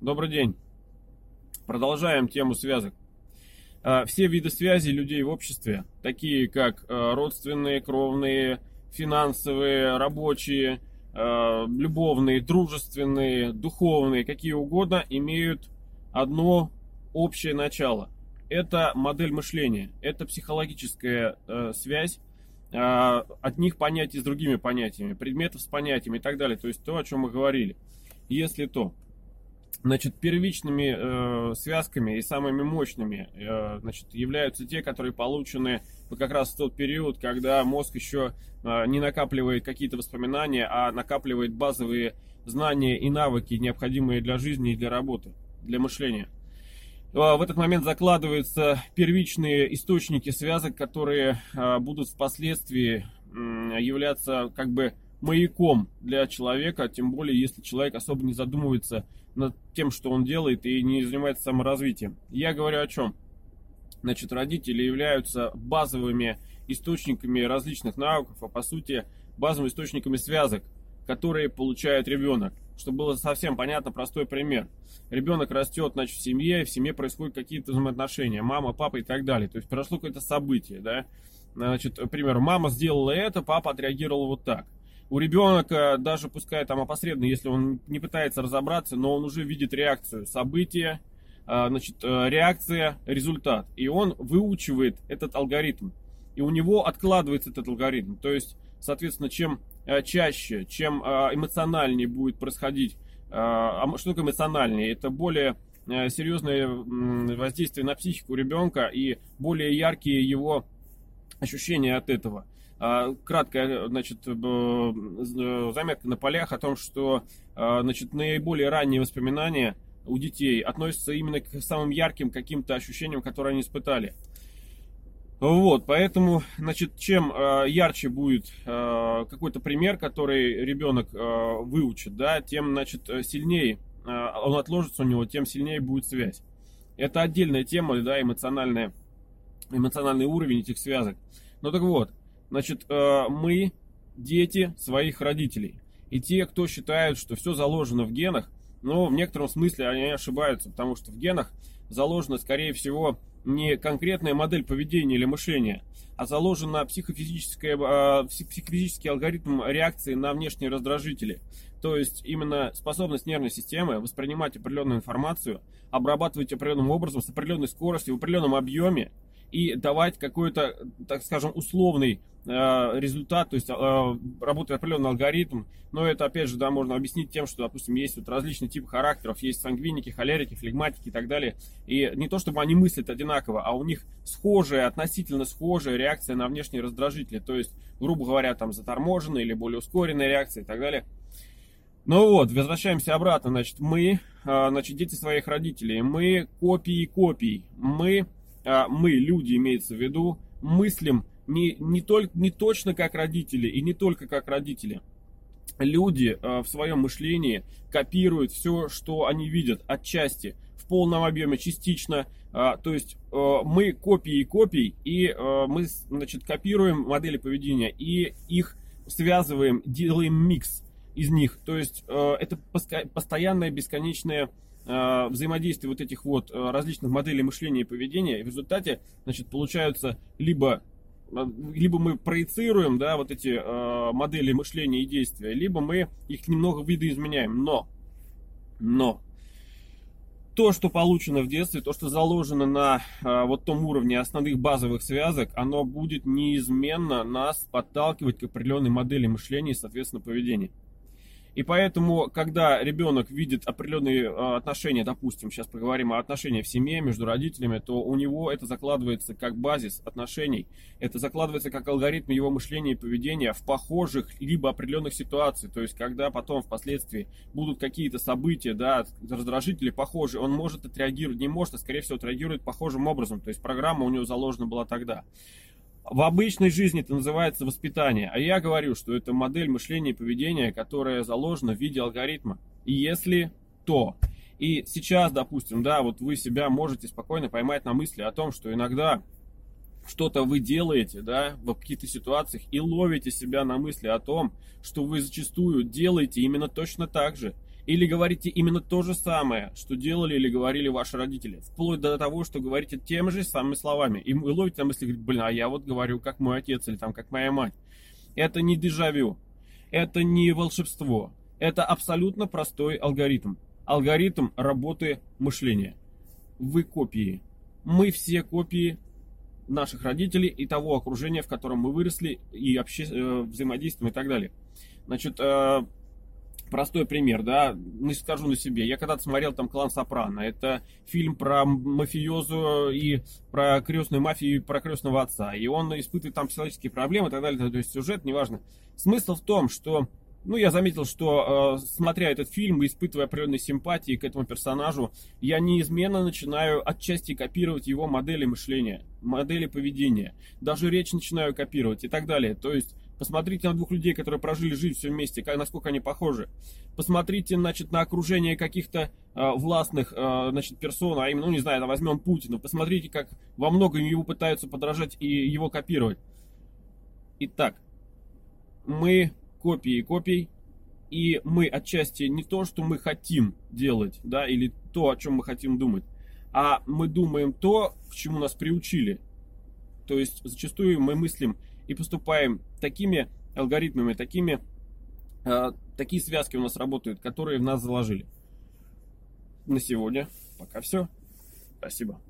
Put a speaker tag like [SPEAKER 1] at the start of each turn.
[SPEAKER 1] Добрый день. Продолжаем тему связок. А, все виды связи людей в обществе, такие как а, родственные, кровные, финансовые, рабочие, а, любовные, дружественные, духовные, какие угодно, имеют одно общее начало. Это модель мышления, это психологическая связь, от них понятий с другими понятиями, предметов с понятиями и так далее. То есть то, о чем мы говорили. Если то. Значит, первичными э, связками и самыми мощными э, значит, являются те, которые получены вот как раз в тот период, когда мозг еще э, не накапливает какие-то воспоминания, а накапливает базовые знания и навыки, необходимые для жизни и для работы, для мышления. Э, в этот момент закладываются первичные источники связок, которые э, будут впоследствии являться как бы маяком для человека, тем более если человек особо не задумывается над тем, что он делает и не занимается саморазвитием. Я говорю о чем? Значит, родители являются базовыми источниками различных навыков, а по сути базовыми источниками связок, которые получает ребенок. Чтобы было совсем понятно, простой пример. Ребенок растет, значит, в семье, в семье происходят какие-то взаимоотношения, мама, папа и так далее. То есть произошло какое-то событие, да. Значит, например, мама сделала это, папа отреагировал вот так у ребенка, даже пускай там опосредованно, если он не пытается разобраться, но он уже видит реакцию события, а, значит, э, реакция, результат. И он выучивает этот алгоритм. И у него откладывается этот алгоритм. То есть, соответственно, чем э, чаще, чем э, эмоциональнее будет происходить, а что такое эмоциональнее? Это более серьезное воздействие на психику ребенка и более яркие его ощущения от этого. А, краткая значит, заметка на полях о том, что а, значит, наиболее ранние воспоминания у детей относятся именно к самым ярким каким-то ощущениям, которые они испытали. Вот, поэтому, значит, чем э, ярче будет э, какой-то пример, который ребенок э, выучит, да, тем, значит, сильнее э, он отложится у него, тем сильнее будет связь. Это отдельная тема, да, эмоциональный уровень этих связок. Ну так вот, Значит, э, мы дети своих родителей. И те, кто считают, что все заложено в генах, но в некотором смысле они ошибаются, потому что в генах заложена, скорее всего, не конкретная модель поведения или мышления, а заложена психофизическая, э, психофизический алгоритм реакции на внешние раздражители. То есть именно способность нервной системы воспринимать определенную информацию, обрабатывать определенным образом, с определенной скоростью, в определенном объеме, и давать какой-то, так скажем, условный э, результат, то есть э, работает определенный алгоритм, но это, опять же, да, можно объяснить тем, что, допустим, есть вот различные типы характеров, есть сангвиники, холерики, флегматики и так далее, и не то, чтобы они мыслят одинаково, а у них схожая, относительно схожая реакция на внешние раздражители, то есть, грубо говоря, там заторможенная или более ускоренная реакция и так далее. Ну вот, возвращаемся обратно, значит, мы, э, значит, дети своих родителей, мы копии копий, мы мы, люди, имеется в виду, мыслим не, не, только, не точно как родители и не только как родители. Люди а, в своем мышлении копируют все, что они видят отчасти, в полном объеме, частично. А, то есть мы копии копий, и мы значит, копируем модели поведения и их связываем, делаем микс из них. То есть это постоянная бесконечная Э, взаимодействие вот этих вот э, различных моделей мышления и поведения, и в результате, значит, получаются либо э, либо мы проецируем, да, вот эти э, модели мышления и действия, либо мы их немного видоизменяем. Но, но, то, что получено в детстве, то, что заложено на э, вот том уровне основных базовых связок, оно будет неизменно нас подталкивать к определенной модели мышления и, соответственно, поведения. И поэтому, когда ребенок видит определенные а, отношения, допустим, сейчас поговорим о отношениях в семье между родителями, то у него это закладывается как базис отношений, это закладывается как алгоритм его мышления и поведения в похожих либо определенных ситуациях. То есть, когда потом впоследствии будут какие-то события, да, раздражители похожие, он может отреагировать, не может, а скорее всего отреагирует похожим образом. То есть, программа у него заложена была тогда. В обычной жизни это называется воспитание, а я говорю, что это модель мышления и поведения, которая заложена в виде алгоритма. И если то. И сейчас, допустим, да, вот вы себя можете спокойно поймать на мысли о том, что иногда что-то вы делаете, да, в каких-то ситуациях и ловите себя на мысли о том, что вы зачастую делаете именно точно так же. Или говорите именно то же самое, что делали или говорили ваши родители. Вплоть до того, что говорите теми же самыми словами. И ловите на мысли, блин, а я вот говорю, как мой отец или там, как моя мать. Это не дежавю. Это не волшебство. Это абсолютно простой алгоритм. Алгоритм работы мышления. Вы копии. Мы все копии наших родителей и того окружения, в котором мы выросли, и обще... Э, взаимодействуем и так далее. Значит, э, простой пример, да, не скажу на себе. Я когда-то смотрел там «Клан Сопрано». Это фильм про мафиозу и про крестную мафию, и про крестного отца. И он испытывает там психологические проблемы и так далее. То есть сюжет, неважно. Смысл в том, что ну, я заметил, что э, смотря этот фильм и испытывая определенные симпатии к этому персонажу, я неизменно начинаю отчасти копировать его модели мышления, модели поведения. Даже речь начинаю копировать и так далее. То есть, посмотрите на двух людей, которые прожили жизнь все вместе, как, насколько они похожи. Посмотрите, значит, на окружение каких-то э, властных, э, значит, персон, а именно, ну, не знаю, возьмем Путина. Посмотрите, как во многом его пытаются подражать и его копировать. Итак, мы копии копий, и мы отчасти не то, что мы хотим делать, да, или то, о чем мы хотим думать, а мы думаем то, к чему нас приучили. То есть зачастую мы мыслим и поступаем такими алгоритмами, такими, э, такие связки у нас работают, которые в нас заложили. На сегодня пока все. Спасибо.